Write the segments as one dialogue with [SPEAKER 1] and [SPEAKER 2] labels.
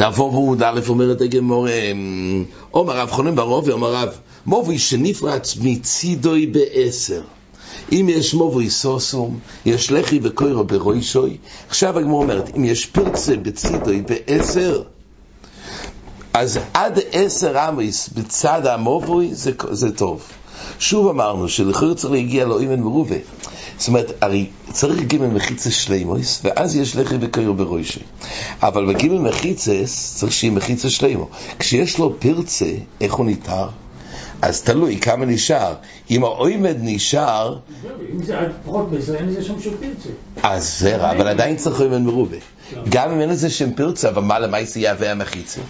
[SPEAKER 1] תבוא ועוד א' אומרת הגמור, אומר רב חונן ברוב, אומר רב, מובוי שנפרץ מצידוי בעשר. אם יש מובוי סוסום, יש לחי וקוירו ברוישוי. עכשיו הגמור אומרת, אם יש פרצה בצידוי בעשר, אז עד עשר עמיס בצד המובוי זה, זה טוב. שוב אמרנו שלכאורה צריך להגיע לאוימן מרובה. זאת אומרת, הרי צריך גימל מחיצה שלימוס, ואז יש לחי וקויר ברוישי. אבל בגימל מחיצס צריך שיהיה מחיצה שלימו. כשיש לו פרצה, איך הוא ניתר? אז תלוי כמה נשאר. אם האוימד נשאר...
[SPEAKER 2] אם זה פחות בעשר, אין לזה שום שום פרצה.
[SPEAKER 1] אז זרע, אבל עדיין צריך אוימד מרובה. גם אם אין לזה שם פרצה, אבל מה למעשה יהווה המחיצה?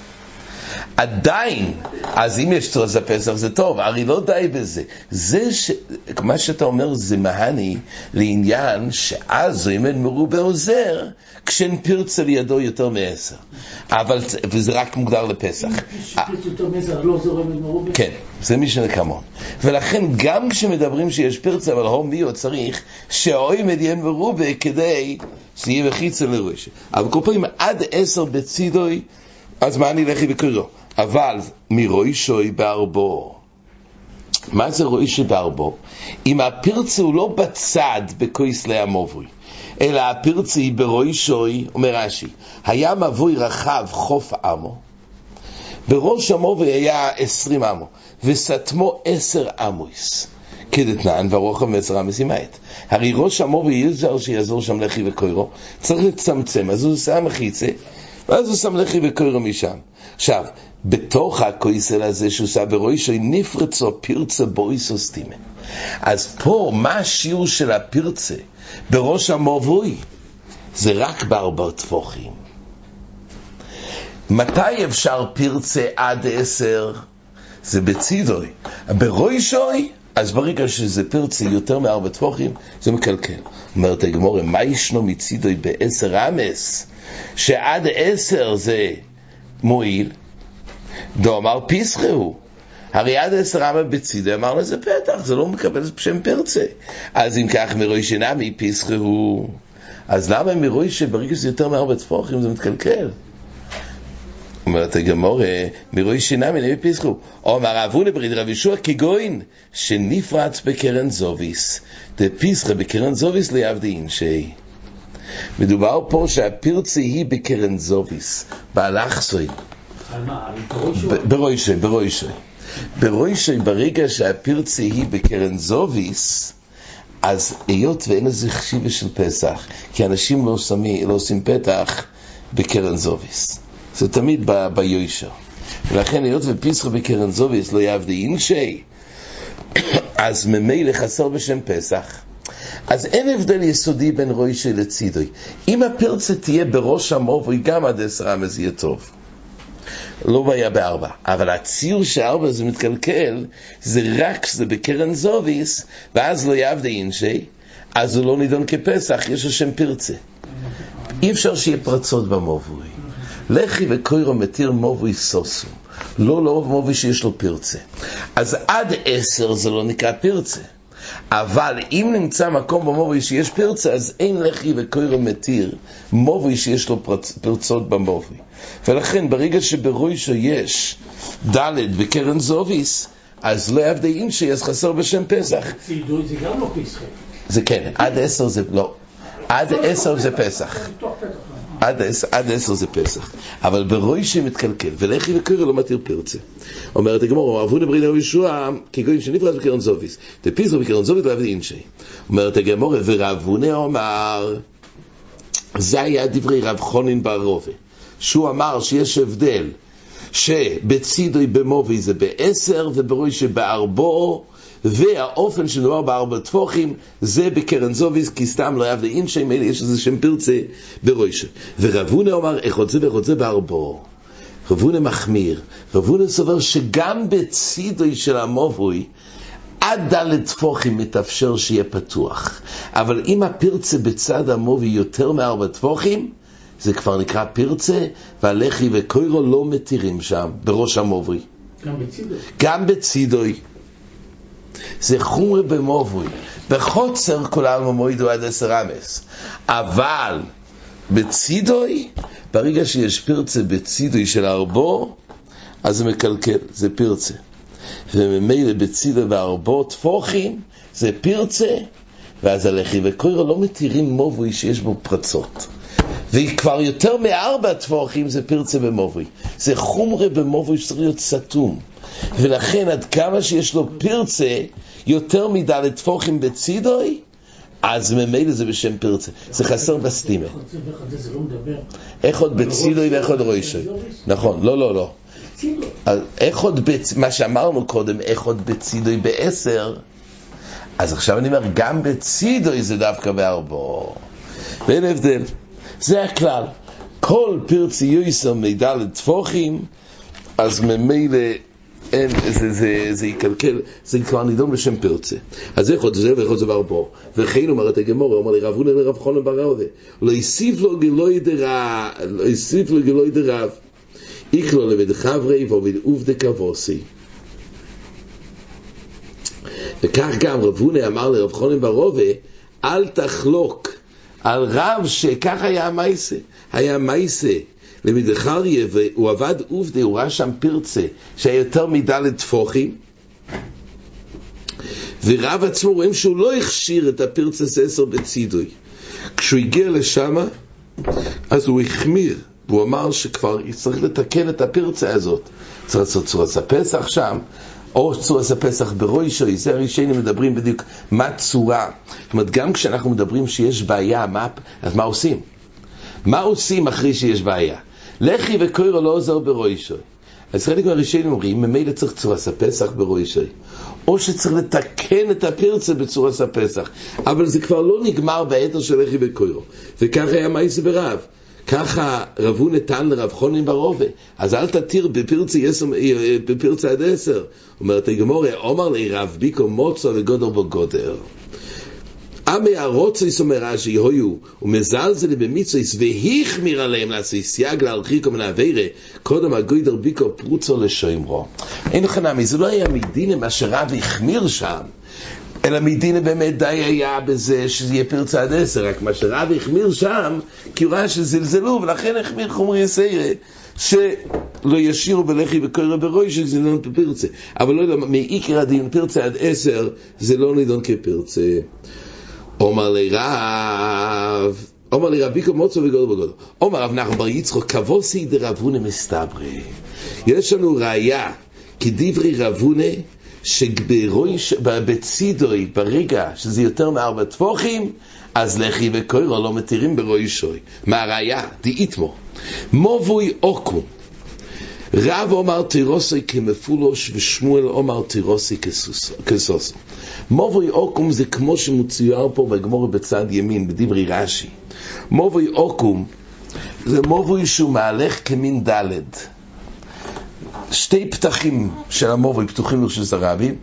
[SPEAKER 1] עדיין, אז אם יש צורך הפסח זה טוב, הרי לא די בזה. זה ש... מה שאתה אומר זה מהני לעניין שאז זוימן מרובה עוזר כשאין פרצה לידו יותר מעשר. אבל, וזה רק מוגדר לפסח.
[SPEAKER 2] אם יש פרצה יותר מעשר, לא זורם מרובה?
[SPEAKER 1] כן, זה משנה כמון. ולכן גם כשמדברים שיש פרצה, אבל הום ביו צריך שהאוי מדיין מרובה כדי שיהיה מחיצה לראש. אבל כל פעמים עד עשר בצידוי, אז מה אני לכי וקורו? אבל מרוישוי בארבו. מה זה רוישוי בארבו? אם הפרצה הוא לא בצד בכויסלי המובוי, אלא הפרצה היא ברוישוי, אומר רש"י, היה מבוי רחב חוף עמו, בראש המובוי היה עשרים עמו, וסתמו עשר עמויס. כדתנן, והרוחב מעשר עמוס ימעט. הרי ראש המובוי יזר שיעזור שם לחי וקוירו, צריך לצמצם, אז הוא עושה מחיצה, ואז הוא שם לחי וקוירו משם. עכשיו, בתוך הכויסל הזה שהוא עושה ברוישו, נפרצו פרצה בויסו סטימן. אז פה, מה השיעור של הפרצה בראש המובוי? זה רק בארבע טפוחים. מתי אפשר פרצה עד עשר? זה בצידוי. ברוישוי, אז ברגע שזה פרצה יותר מארבע טפוחים, זה מקלקל. אומרת הגמורה, מה ישנו מצידוי בעשר אמס? שעד עשר זה מועיל, דאמר פיסחהו. הרי עד עשר אמה בצידה אמר לזה פתח, זה לא מקבל שם פרצה. אז אם כך מרוי שנמי פיסחהו, אז למה מרוי שברגע שזה יותר מארבע טפוחים זה מתקלקל? אומרת הגמורה, מרוי שנמי נמי פיסחהו. אומר אבו לברית רב ישוע כגוין, שנפרץ בקרן זוביס. דפיסחה בקרן זוביס ליעבדי אינשי. מדובר פה שהפרצה היא בקרן זוביס, באלכסוי. ברוישי, ברוישי. ברוישי, ברגע שהפרצה היא בקרן זוביס, אז היות ואין לזה חשיבה של פסח, כי אנשים לא, שמים, לא עושים פתח בקרן זוביס. זה תמיד ב, ביושר. ולכן היות ופסחה בקרן זוביס לא יעבדי אינשי, אז ממילא חסר בשם פסח. אז אין הבדל יסודי בין רוישי לצידוי. אם הפרצה תהיה בראש המובוי, גם עד עשר אמס יהיה טוב. לא בעיה בארבע, אבל הציור שארבע זה מתקלקל, זה רק שזה בקרן זוביס, ואז לא יעבדי אינשי, אז הוא לא נידון כפסח, יש לו שם פרצה. אי אפשר שיהיה פרצות במובוי. לחי וקוירו מתיר מובוי סוסו, לא לאהוב מובוי שיש לו פרצה. אז עד עשר זה לא נקרא פרצה. אבל אם נמצא מקום במובוי שיש פרצה, אז אין לחי וקוירו מתיר מובוי שיש לו פרצ... פרצות במובוי. ולכן ברגע שברוישו יש ד' בקרן זוביס, אז לא יעבדי אינשי, אז חסר בשם פסח.
[SPEAKER 2] צידוי זה גם לא פסחה.
[SPEAKER 1] זה כן, עד עשר זה לא. עד עשר זה פסח. עד עד עשר זה פסח. אבל ברוישי מתקלקל, ולכי וקוירו לא מתיר פרצה. אומרת הגמור, אהבו לברית רבי ישוע, כגויים שנפרץ בקרן זוביס. דפיסרו בקרן זוביס לא יעבדי אינשי. אומרת הגמור, ורבונה אומר, זה היה דברי רב חונין בר רובה, שהוא אמר שיש הבדל שבצידוי במובי זה בעשר וברוי שבארבו והאופן שמדובר בארבע טפוחים זה בקרן זוביס כי סתם לא יעבדי אינשי מילא יש איזה שם פרצה ברוישה ורבונה אומר איך רוצה ואיך רוצה בארבו רבונה מחמיר רבונה סובר שגם בצידוי של המובוי עד ד' טפוחים מתאפשר שיהיה פתוח. אבל אם הפרצה בצד המובי יותר מארבע טפוחים, זה כבר נקרא פרצה, והלחי וקוירו לא מתירים שם, בראש המובי.
[SPEAKER 2] גם בצידוי.
[SPEAKER 1] גם בצידוי. זה חומרי במובוי. בחוצר כל העלמא מוידו עד עשר אמס. אבל בצידוי, ברגע שיש פרצה בצידוי של ארבו, אז זה מקלקל, זה פרצה. וממילא בצידוי וארבו טפוחים, זה פרצה, ואז הלחי וקוירו לא מתירים מובוי שיש בו פרצות. וכבר יותר מארבע טפוחים זה פרצה במובוי. זה חומרה במובוי שצריך להיות סתום. ולכן עד כמה שיש לו פרצה, יותר מדלת טפוחים בצידוי, אז ממילא זה בשם פרצה. זה חסר בסטימה. איך עוד בצילוי ואיך עוד רוישוי. נכון, לא, לא, לא. איך עוד. מה שאמרנו קודם, איך עוד בצילוי בעשר, אז עכשיו אני אומר, גם בצידוי זה דווקא בארבו. ואין הבדל. זה הכלל. כל פרצי יויסר מידע לטפוחים, אז ממילא אין, זה, זה, זה יקלקל, זה כבר נידון בשם פרצה. אז איך עוד זה עוד זה בארבו. וכן אומרת הגמור, אומר לי רב הונא לרב חונן ברעודה, לא יסיף לו גילוי דרב, לא יסיף לו גילוי דרב, איקלו לבד חברי ועובד עובדה כבוסי. וכך גם רב הונא אמר לרב חונן ברובה, אל תחלוק על רב שכך היה המייסה. היה מייסה למדחריה, והוא עבד עובדה, הוא ראה שם פרצה, שהיה יותר מדלת טפוחים, ורב עצמו רואים שהוא לא הכשיר את הפרצה ססר בצידוי. כשהוא הגיע לשם, אז הוא החמיר, והוא אמר שכבר צריך לתקן את הפרצה הזאת. צריך לעשות צורת הפסח שם, או צורת הפסח ברוישוי, זה הראשונים מדברים בדיוק מה צורה. זאת אומרת, גם כשאנחנו מדברים שיש בעיה, מה, אז מה עושים? מה עושים אחרי שיש בעיה? לחי וקוירו לא עוזר ברוישוי. אז חלק מהראשונים אומרים, ממילא צריך צורת הפסח ברוישוי. או שצריך לתקן את הפרצה בצורת הפסח. אבל זה כבר לא נגמר בעתר של לחי וקוירו. וככה היה מייס ברב. ככה רבו נתן לרב חונין ברובה, אז אל תתיר בפרצה, יסום, בפרצה עד עשר. אומרת הגמורה, אומר לי רב ביקו מוצו וגודר בו גודר. עמי הרוצויס אומר רש"י, הויו, ומזלזל במצוויס, והחמיר עליהם לעשי סייג להרחיקו מן האווירה, קודם הגוידר ביקו פרוצו לשוימרו. אין לך נמי, זה לא היה מדינה מה שרב החמיר שם. אלא מדינה באמת די היה בזה שזה יהיה פרצה עד עשר, רק מה שרב החמיר שם, כי הוא ראה שזלזלו, ולכן החמיר חומרי סיירה, שלא ישירו בלחי וקורא ברוי, שזה לא פרצה. אבל לא יודע, מעיקר הדין פרצה עד עשר, זה לא נידון כפרצה. אומר לי רב, אומר לי רב ביקו מוצו וגודל בגודל. אומר רב נחמן בר יצחוק, כבוסי דרבונה מסתברי. יש לנו ראיה, כדברי רבונה, שבצידוי, ברגע שזה יותר מארבע טפוחים, אז לחי וקוירו לא מתירים ברוישוי. מה הראיה? דאיתמו. מובוי אוקו. רב אומר תירוסי כמפולוש ושמואל אומר תירוסי כסוסו. מובוי אוקום זה כמו שמוצויר פה בגמור בצד ימין, בדברי רש"י. מובוי אוקום זה מובוי שהוא מהלך כמין דלת. שתי פתחים של המובוי פתוחים לרשות הרבים,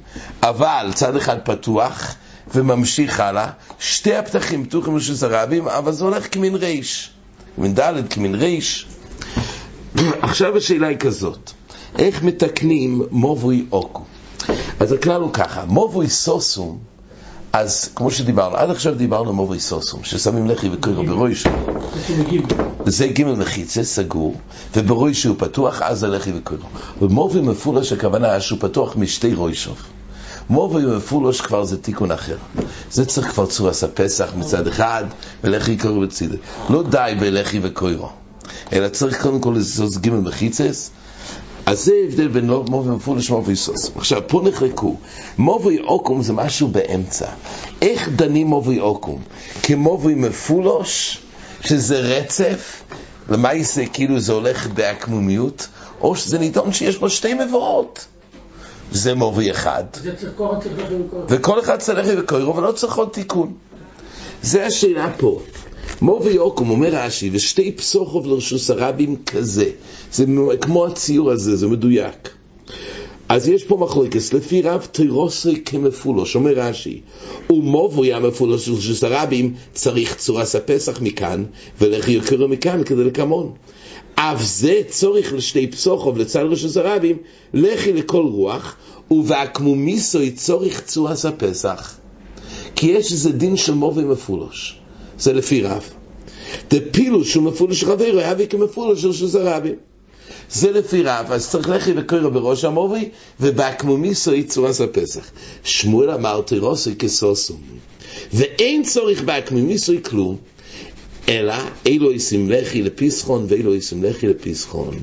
[SPEAKER 1] אבל צד אחד פתוח וממשיך הלאה, שתי הפתחים פתוחים לרשות הרבים, אבל זה הולך כמין ריש, כמין דלת, כמין ריש. עכשיו השאלה היא כזאת, איך מתקנים מובוי אוקו? אז הכלל הוא ככה, מובוי סוסום, אז כמו שדיברנו, עד עכשיו דיברנו מובוי סוסום, ששמים לחי וקוירו ברוישו. זה ג' מחיצה, סגור, וברוישו הוא פתוח, אז זה לחי וקוירו. ומובוי מפולש, הכוונה שהוא פתוח משתי רוישוב. מובוי מפולש כבר זה תיקון אחר. זה צריך כבר צורס הפסח מצד אחד, ולחי קוירו בצד. לא די בלחי וקוירו. אלא צריך קודם כל לזוז ג' מחיצס, אז זה ההבדל בין מובי מפולש ומובי סוס. עכשיו, פה נחלקו. מובי אוקום זה משהו באמצע. איך דנים מובי אוקום? כמובי מפולוש, שזה רצף, למעשה כאילו זה הולך בעקמומיות, או שזה נידון שיש בו שתי מבואות. זה מובי אחד. וכל אחד צריך וקוירו, ולא צריך עוד תיקון. זה השאלה פה. מובי יוקום, אומר רש"י, ושתי פסוחוב לרשוס הרבים כזה. זה כמו הציור הזה, זה מדויק. אז יש פה מחלוקס, לפי רב תירוסי כמפולוש, אומר רש"י, ומובוי המפולוש של רשוס הרבים צריך צורס הפסח מכאן, ולכי יוקרו מכאן כדי לקמון. אף זה צורך לשתי פסוחוב לצד רשוס הרבים, לכי לכל רוח, ובעקמומיסוי צורך צורס הפסח. כי יש איזה דין של מובי מפולוש. זה לפי רב. דפילוש שהוא מפולש חברו, אבי כמפולש של שוס הרבי. זה לפי רב, אז צריך לכי וקורא בראש המובי, ובאקמומיסו יצורס הפסח. שמואל אמר תירוסוי כסוסום. ואין צורך באקמומיסו כלום, אלא אילו ישים לחי לפסחון ואילו ישים לחי לפסחון.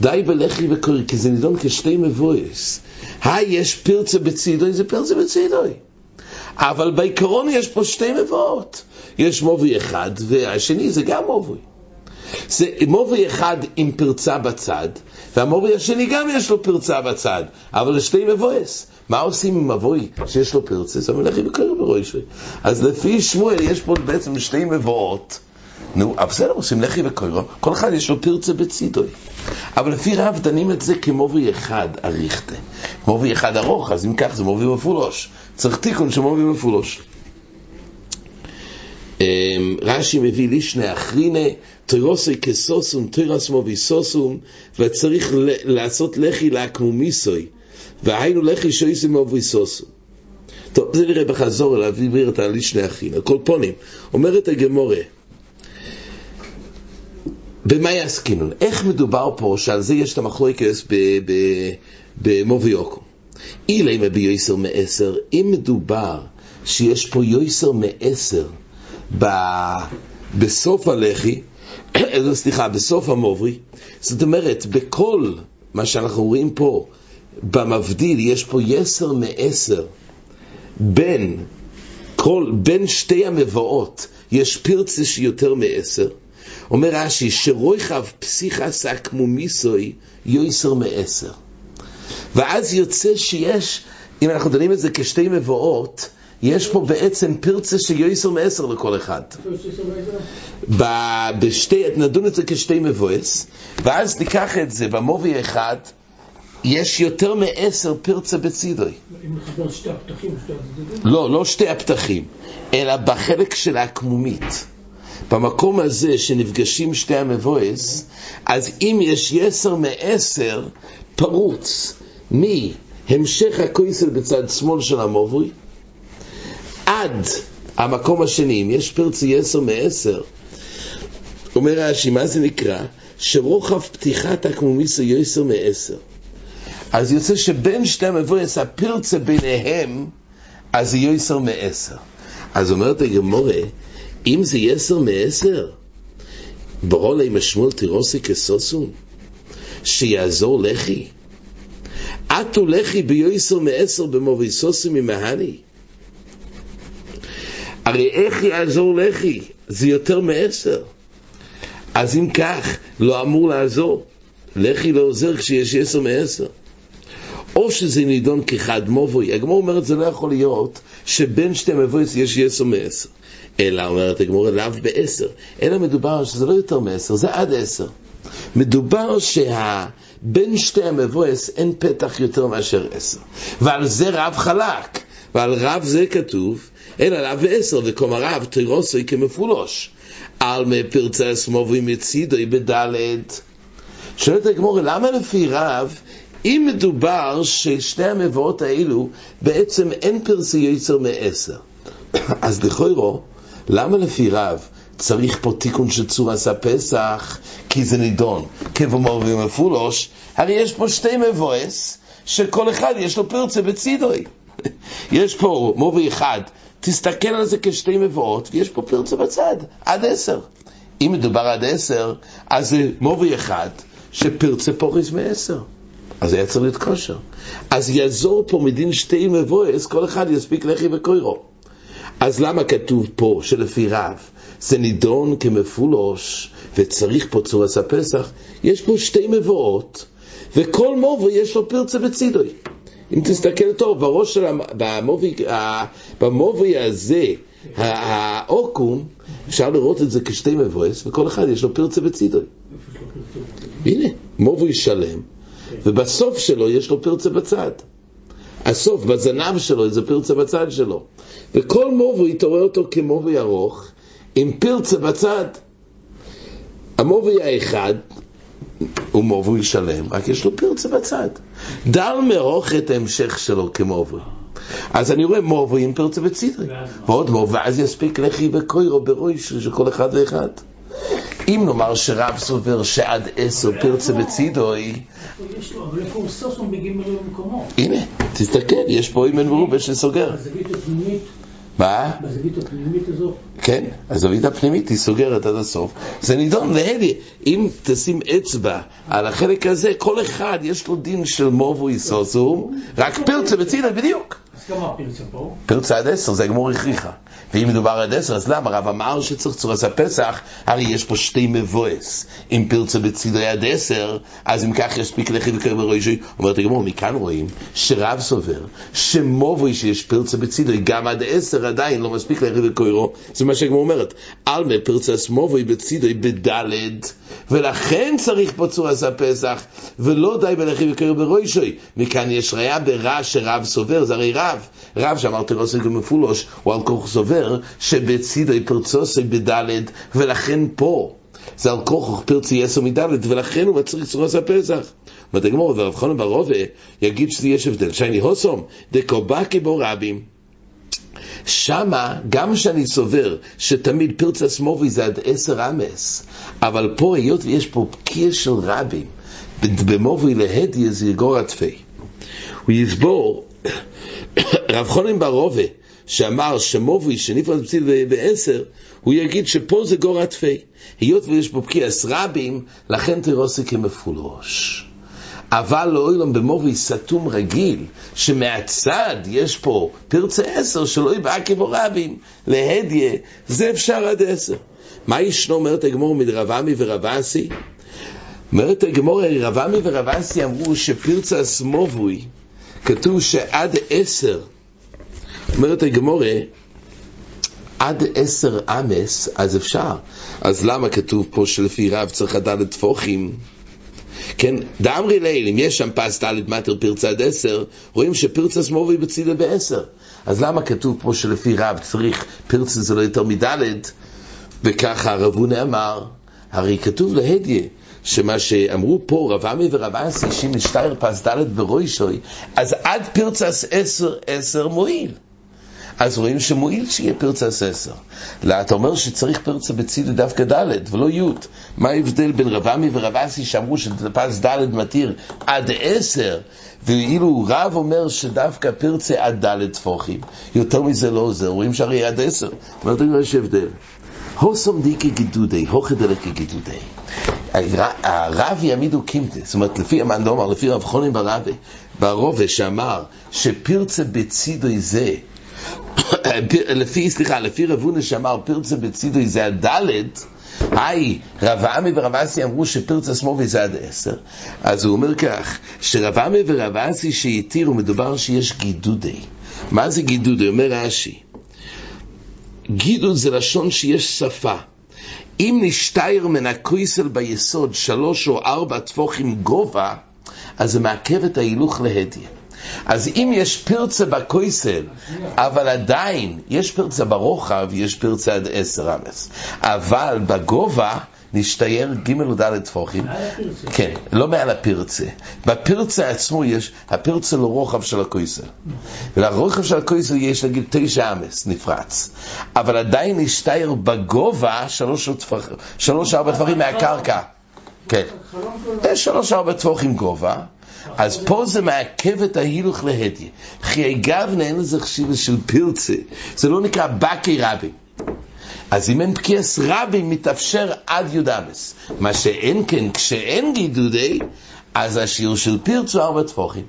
[SPEAKER 1] די בלחי וקורא, כי זה נידון כשתי מבויס. היי, יש פרצה בצידוי, זה פרצה בצידוי. אבל בעיקרון יש פה שתי מבואות. יש מובי אחד, והשני זה גם מובי. זה מובי אחד עם פרצה בצד, והמובי השני גם יש לו פרצה בצד, אבל לשתי מבויס. מה עושים עם מבוי שיש לו פרצה? זה מלך וקורא בראשי. אז לפי שמואל יש פה בעצם שתי מבואות. נו, אבל בסדר, עושים לחי וקוירו, כל אחד יש לו פרצה בצידוי. אבל לפי רב דנים את זה כמובי אחד אריכתה. מובי אחד ארוך, אז אם כך זה מובי מפולוש. צריך תיקון של מובי מפולוש. אמ, רש"י מביא לישנה אחרינה, תירוסי כסוסום, תירס מובי סוסום, וצריך לעשות לחי לאקמומיסוי, והיינו לחי שויסי מובי סוסום. טוב, זה נראה בחזור אליו, הביא את הלישנה אחרינה. כל פונים, אומרת הגמורה, במה יעסקינון? איך מדובר פה שעל זה יש את המחלוקס במובי יוקו? אילי מבי יויסר מעשר, אם מדובר שיש פה יויסר מעשר בסוף הלחי, סליחה, בסוף המוברי, זאת אומרת, בכל מה שאנחנו רואים פה, במבדיל, יש פה יסר מעשר בין, כל, בין שתי המבואות, יש פרצה שיותר מעשר. אומר רש"י, שרויחב פסיכה סק מומיסוי יויסר מעשר. ואז יוצא שיש, אם אנחנו דנים את זה כשתי מבואות, יש פה בעצם פרצה של יויסר מעשר לכל אחד. בשתי, נדון את זה כשתי מבואס, ואז ניקח את זה במובי אחד, יש יותר מעשר פרצה בצידוי.
[SPEAKER 2] אם נחבר שתי הפתחים, שתי הצדדים?
[SPEAKER 1] לא, לא שתי הפתחים, אלא בחלק של הקמומית. במקום הזה שנפגשים שתי המבואס, אז אם יש יסר מעשר פרוץ מהמשך הקויסל בצד שמאל של המובוי, עד המקום השני, אם יש פרצי יסר מעשר, אומר רש"י, מה זה נקרא? שרוחב פתיחת הקמומיסו יסר מעשר. אז יוצא שבין שתי המבויס, הפרצה ביניהם, אז זה יסר מעשר. אז אומרת הגמורה, אם זה יסר מעשר, ברור לה עם השמואל תירוסי כסוסו, שיעזור לחי. עטו לחי ביוסר מעשר במוביסוסי ממהני. הרי איך יעזור לחי? זה יותר מעשר. אז אם כך, לא אמור לעזור. לחי לא עוזר כשיש עשר מעשר. או שזה נידון כחד מובוי. הגמור אומרת, זה לא יכול להיות שבין שתי מבויס יש עשר מעשר. אלא אומרת הגמור, לאו בעשר. אלא מדובר שזה לא יותר מעשר, זה עד עשר. מדובר שבין שתי המבויס אין פתח יותר מאשר עשר. ועל זה רב חלק. ועל רב זה כתוב, אלא לאו ועשר, וכלומר רב תירוסוי כמפולוש. על מפרצה סמובי מצידוי בדלת. שואלת הגמור, למה לפי רב, אם מדובר ששתי המבואות האלו, בעצם אין פרסי יצר מעשר. אז לכוירו, למה לפי רב צריך פה תיקון של צור עשה פסח? כי זה נידון. כבמור ומפולוש, הרי יש פה שתי מבואס, שכל אחד יש לו פרצה בצידוי. יש פה מובי אחד, תסתכל על זה כשתי מבואות, ויש פה פרצה בצד, עד עשר. אם מדובר עד עשר, אז זה מובי אחד, שפרצה פוריס מעשר. אז היה צריך להיות כושר. אז יעזור פה מדין שתי מבואס, כל אחד יספיק לחי וקוירו. אז למה כתוב פה שלפי רב זה נידון כמפולוש וצריך פה צורס הפסח? יש פה שתי מבואות וכל מובו יש לו פרצה בצידוי. אם תסתכל טוב, בראש של המובי, במובי הזה, העוקום, אפשר לראות את זה כשתי מבואס, וכל אחד יש לו פרצה בצידוי. הנה, מובוי שלם, ובסוף שלו יש לו פרצה בצד. הסוף, בזנב שלו, איזה פרצה בצד שלו. וכל מובוי, אתה רואה אותו כמובוי ארוך, עם פרצה בצד. המובוי האחד הוא מובוי שלם, רק יש לו פרצה בצד. דל מרוך את ההמשך שלו כמובוי. אז אני רואה מובו עם פרצה בצידרי, ועוד מובו, ואז יספיק לחי וקוירו ברויש של כל אחד ואחד. אם נאמר שרב סובר שעד עשר פרצה בצידוי? הנה, תסתכל, יש פה אימן מרובה שסוגר. מה?
[SPEAKER 2] בזווית הפנימית הזו,
[SPEAKER 1] כן, הזווית הפנימית היא סוגרת עד הסוף. זה נידון להדי. אם תשים אצבע על החלק הזה, כל אחד יש לו דין של מובו איסוסום, רק פרצה בצידה בדיוק.
[SPEAKER 2] אז כמה הפרצה פה?
[SPEAKER 1] פרצה עד עשר, זה הגמור הכריחה. ואם מדובר עד עשר, אז למה? רב אמר שצריך צורת הפסח, הרי יש פה שתי מבואס. אם פרצה בצידרי עד עשר, אז אם כך יספיק לכי וקרב בראשי. אומרת הגמור, מכאן רואים שרב סובר שמובוי שיש פרצה בצידרי, גם עד עשר עדיין לא מספיק לכי וקוירו. זה מה שהגמור אומרת. עלמה פרצה סמובוי בצידרי בדלת, ולכן צריך פה צורת הפסח, ולא די בלכי וקרב בראשי. מכאן יש ראיה ברע שרב סובר, זה הרי רב. רב שאמר תרוסי מפולוש, הוא על כוח סובר שבצידוי פרצוסי בדלת, ולכן פה. זה על כוח פרצי יסר מדלת, ולכן הוא מצריך צורת הפסח. אומרת הגמור, ורב חנן ברובה יגיד שזה יש הבדל. שייני הוסום, דקובקי בו רבים. שמה, גם שאני סובר שתמיד פרצה סמובי זה עד עשר אמס, אבל פה, היות ויש פה בקיע של רבים, במובי להדיה זה יגור עטפי. הוא יסבור, רב חונן ברובה, שאמר שמובי שנפרד בציל בעשר, הוא יגיד שפה זה גור עטפי. היות ויש פה בקיעס רבים, לכן תירוסי כמפולוש. אבל לאוילום במובי סתום רגיל, שמהצד יש פה פרצה עשר שלא יבעקי בו רבים, להדיה, זה אפשר עד עשר. מה ישנו אומרת הגמור מדרב עמי ורב אסי? אומרת הגמור, רב עמי ורב אסי אמרו שפרצה סמובוי, כתוב שעד עשר, אומרת הגמורה, עד עשר אמס, אז אפשר. אז למה כתוב פה שלפי רב צריך לדעת טפוחים? כן, דאמרי ליל, אם יש שם פס דלת מטר פרצה עד עשר, רואים שפרצה סמובי בצידה בעשר. אז למה כתוב פה שלפי רב צריך פרצה זה לא יותר מדלת? וככה רב הונא אמר, הרי כתוב להדיה, שמה שאמרו פה רב עמי ורב אסי, שאם נשתייר פס דלת ברוישוי, אז עד פרצס עשר, עשר מועיל. אז רואים שמועיל שיהיה פרצה עשר. לא, אתה אומר שצריך פרצה בצידה דווקא ד' ולא י'. מה ההבדל בין רב עמי ורב אסי שאמרו שפס ד' מתיר עד עשר, ואילו רב אומר שדווקא פרצה עד ד' טפוחים. יותר מזה לא עוזר, רואים שהרי עד עשר. אומרת, יש הבדל. הוסום דיקי גידודי, הוכד אלך כגידודי. הרב יעמידו קימתה, זאת אומרת, לפי המאן דומר, לפי רב חונים ברבי, ברובה שאמר שפרצה בצידוי זה, לפי, סליחה, לפי רב הונא שאמר פרצה בצידוי זה הדלת, היי, רב עמי ורב אסי אמרו שפרצה סמובי זה עד עשר. אז הוא אומר כך, שרב עמי ורב אסי שהתירו, מדובר שיש גידודי. מה זה גידודי? אומר רש"י. גידוד זה לשון שיש שפה. אם נשתייר מן הקויסל ביסוד שלוש או ארבע טפוחים גובה, אז זה מעכב את ההילוך להדיה. אז אם יש פרצה בקויסל, אבל עדיין יש פרצה ברוחב, יש פרצה עד עשר אמס. אבל בגובה, נשתייר ג' או ד' טפוחים. כן, לא מעל הפרצה. בפרצה עצמו יש, הפרצה לא רוחב של הקויסל. ולרוחב של הקויסל יש נגיד תשע אמס, נפרץ. אבל עדיין נשתייר בגובה שלוש, ארבע טפוחים מהקרקע. כן. יש שלוש ארבע טפוחים גובה. אז פה זה מעכב את ההילוך להדיה. חיי גבנה אין לזה חשיבה של פרצה. זה לא נקרא בקי רבי. אז אם אין פקיעס רבי, מתאפשר עד י"מס. מה שאין כן, כשאין גידודי, אז השיעור של פרצו ארבע טפוחים.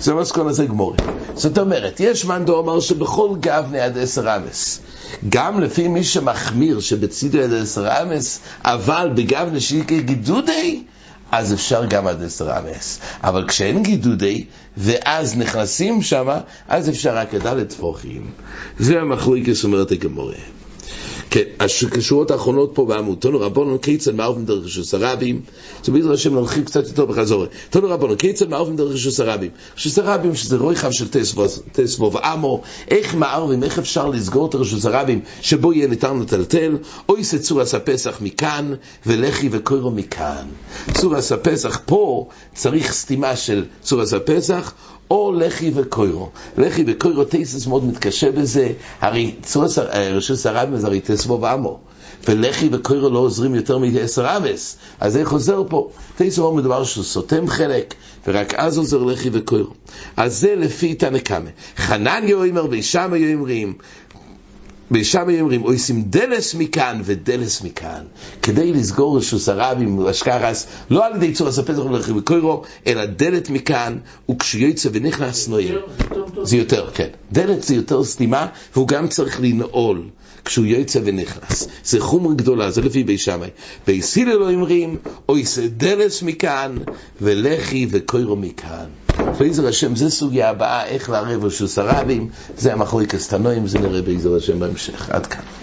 [SPEAKER 1] זה מסכון הזה גמורי. זאת אומרת, יש מאן דאמר שבכל גבנה עד עשר אמס. גם לפי מי שמחמיר שבצידו עד עשר אמס, אבל בגבנה שהיא כגידודי, אז אפשר גם עד עשר אמס. אבל כשאין גידודי, ואז נכנסים שם, אז אפשר רק עד ד'. זה המחלוקס אומרת הגמורה. כן, השורות האחרונות פה בעמוד, תנו רבונו כיצד מערבים דרך רשוס הרבים, זה בעזר השם נרחיב קצת יותר בחזורה. תנו רבונו כיצד מערבים דרך רשוס הרבים. רשוס הרבים שזה רויחב של תסבוב עמו, איך מערבים, איך אפשר לסגור את רשוס הרבים שבו יהיה ניתן לטלטל, או יעשה צורס הפסח מכאן, ולכי וקוירו מכאן. צורס הפסח פה צריך סתימה של צורס הפסח, או לחי וקוירו. לחי וקוירו, טייסס מאוד מתקשה בזה, הרי צורס רשוס זה הרי תסבו ועמו. ולחי וקוירו לא עוזרים יותר מעשר אבס, אז זה חוזר פה. טייסס אומר מדבר שהוא סותם חלק, ורק אז עוזר לחי וקוירו. אז זה לפי תנא קמא. חנניה אומר וישמע אומרים, ושם היו אומרים, עושים דלס מכאן ודלס מכאן, כדי לסגור רשוס הרב עם אשכרס, לא על ידי צור הספסח ולכי וקוירו, אלא דלת מכאן, וכשיוצא ונכנס נועל. זה יותר, כן. דלת זה יותר סתימה, והוא גם צריך לנעול. כשהוא יוצא ונכנס. זה חומר גדולה, זה לפי בי שמאי. ביסיל אלו אומרים, אוי זה דלס מכאן, ולכי וקוירו מכאן. בעזר השם, זה סוגיה הבאה, איך לערב רשוס הרבים, זה המחלוקת הסתנועים, זה נראה בעזר השם בהמשך. עד כאן.